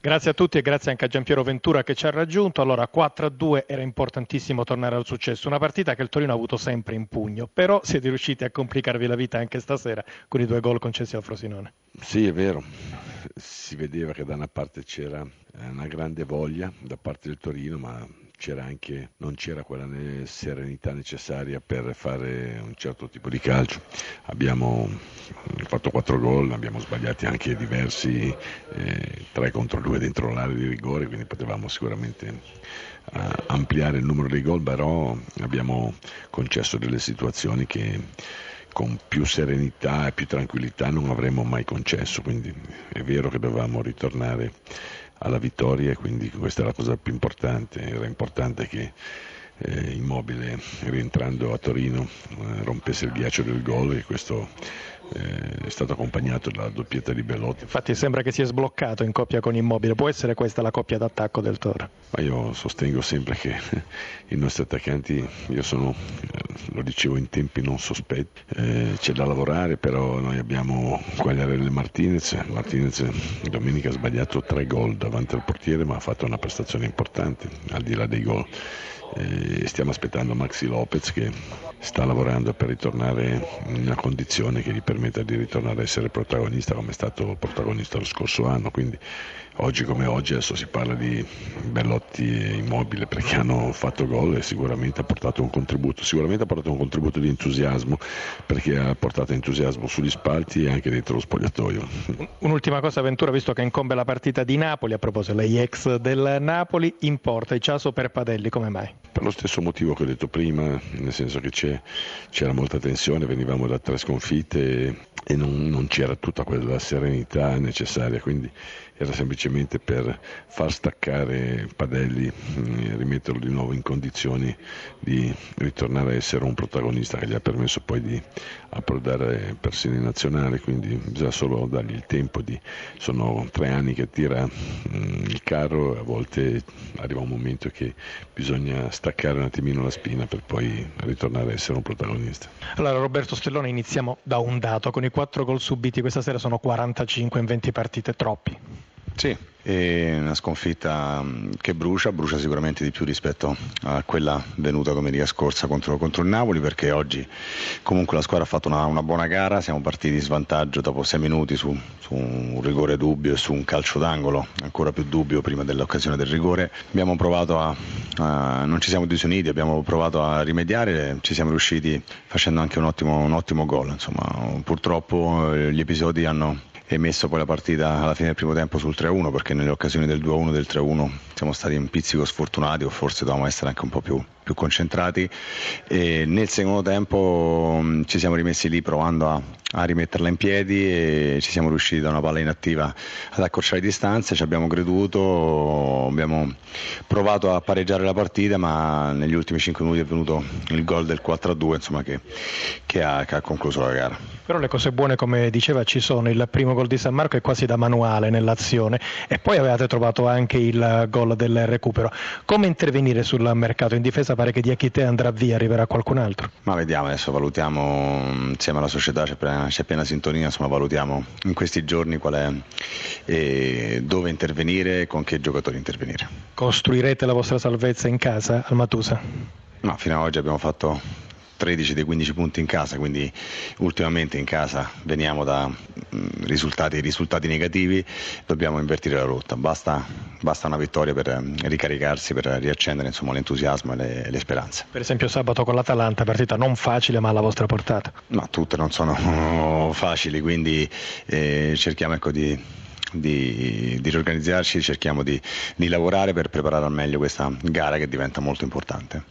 Grazie a tutti e grazie anche a Giampiero Ventura che ci ha raggiunto. Allora 4-2 era importantissimo tornare al successo, una partita che il Torino ha avuto sempre in pugno, però siete riusciti a complicarvi la vita anche stasera con i due gol concessi al Frosinone. Sì, è vero, si vedeva che da una parte c'era una grande voglia da parte del Torino, ma c'era anche, non c'era quella serenità necessaria per fare un certo tipo di calcio. Abbiamo fatto quattro gol, abbiamo sbagliati anche diversi, eh, 3 contro 2 dentro l'area di rigore, quindi potevamo sicuramente eh, ampliare il numero dei gol, però abbiamo concesso delle situazioni che con più serenità e più tranquillità non avremmo mai concesso, quindi è vero che dovevamo ritornare alla vittoria quindi questa è la cosa più importante, era importante che eh, Immobile rientrando a Torino eh, rompesse il ghiaccio del gol e questo eh, è stato accompagnato dalla doppietta di Bellotti. Infatti sembra che sia sbloccato in coppia con Immobile, può essere questa la coppia d'attacco del Toro? Ma io sostengo sempre che i nostri attaccanti, io sono, eh, lo dicevo in tempi non sospetti, eh, c'è da lavorare, però noi abbiamo Quagliarella Martinez, Martinez domenica ha sbagliato tre gol davanti al portiere ma ha fatto una prestazione importante al di là dei gol. Eh, stiamo aspettando Maxi Lopez che sta lavorando per ritornare in una condizione che gli permetta di ritornare a essere protagonista come è stato protagonista lo scorso anno. Quindi oggi come oggi adesso si parla di Bellotti e Immobile perché hanno fatto gol e sicuramente ha portato un contributo, sicuramente ha portato un contributo di entusiasmo perché ha portato entusiasmo sugli spalti e anche dentro lo spogliatoio. Un'ultima cosa Ventura, visto che incombe la partita di Napoli, a proposito lei ex del Napoli, importa il Ciaso per Padelli, come mai? Per lo stesso motivo che ho detto prima, nel senso che c'era molta tensione, venivamo da tre sconfitte e non, non c'era tutta quella serenità necessaria, quindi era semplicemente per far staccare Padelli e mm, rimetterlo di nuovo in condizioni di ritornare a essere un protagonista che gli ha permesso poi di approdare persino in nazionale, quindi bisogna solo dargli il tempo di... sono tre anni che tira mm, il carro e a volte arriva un momento che bisogna staccare un attimino la spina per poi ritornare a essere un protagonista. Allora Roberto Stellone iniziamo da un dato, con i quattro gol subiti questa sera sono 45 in 20 partite, troppi. Sì, è una sconfitta mm, che brucia, brucia sicuramente di più rispetto a quella venuta domenica scorsa contro, contro il Napoli perché oggi comunque la squadra ha fatto una, una buona gara, siamo partiti in svantaggio dopo sei minuti su, su, un rigore dubbio e su un calcio d'angolo ancora più dubbio prima dell'occasione del rigore. Abbiamo provato a, a non ci siamo disuniti, abbiamo provato a rimediare, ci siamo riusciti facendo anche un ottimo, un ottimo gol. Insomma, purtroppo eh, gli episodi hanno e messo poi la partita alla fine del primo tempo sul 3-1 perché nelle occasioni del 2-1 del 3-1 siamo stati un pizzico sfortunati o forse dovevamo essere anche un po' più, più concentrati e nel secondo tempo mh, ci siamo rimessi lì provando a, a, rimetterla in piedi e ci siamo riusciti da una palla inattiva ad accorciare le distanze, ci abbiamo creduto, abbiamo provato a pareggiare la partita ma negli ultimi 5 minuti è venuto il gol del 4-2 insomma, che, che, ha, che ha concluso la gara. Però le cose buone, come diceva, ci sono. Il primo gol di San Marco è quasi da manuale nell'azione e poi avevate trovato anche il gol del recupero. Come intervenire sul mercato? In difesa pare che Diachite andrà via, arriverà qualcun altro. Ma vediamo, adesso valutiamo insieme alla società, c'è appena, c'è appena sintonia, insomma valutiamo in questi giorni qual è, e dove intervenire e con che giocatori intervenire. Costruirete la vostra salvezza in casa al Matusa? No, fino ad oggi abbiamo fatto 13 dei 15 punti in casa, quindi ultimamente in casa veniamo da mm, risultati, risultati negativi, dobbiamo invertire la rotta, basta, basta, una vittoria per mm, ricaricarsi, per riaccendere insomma, l'entusiasmo e le, le, speranze. Per esempio sabato con l'Atalanta, partita non facile ma alla vostra portata. Ma tutte non sono facili, quindi eh, cerchiamo ecco, di di, di, riorganizzarci, cerchiamo di, di lavorare per preparare al meglio questa gara che diventa molto importante.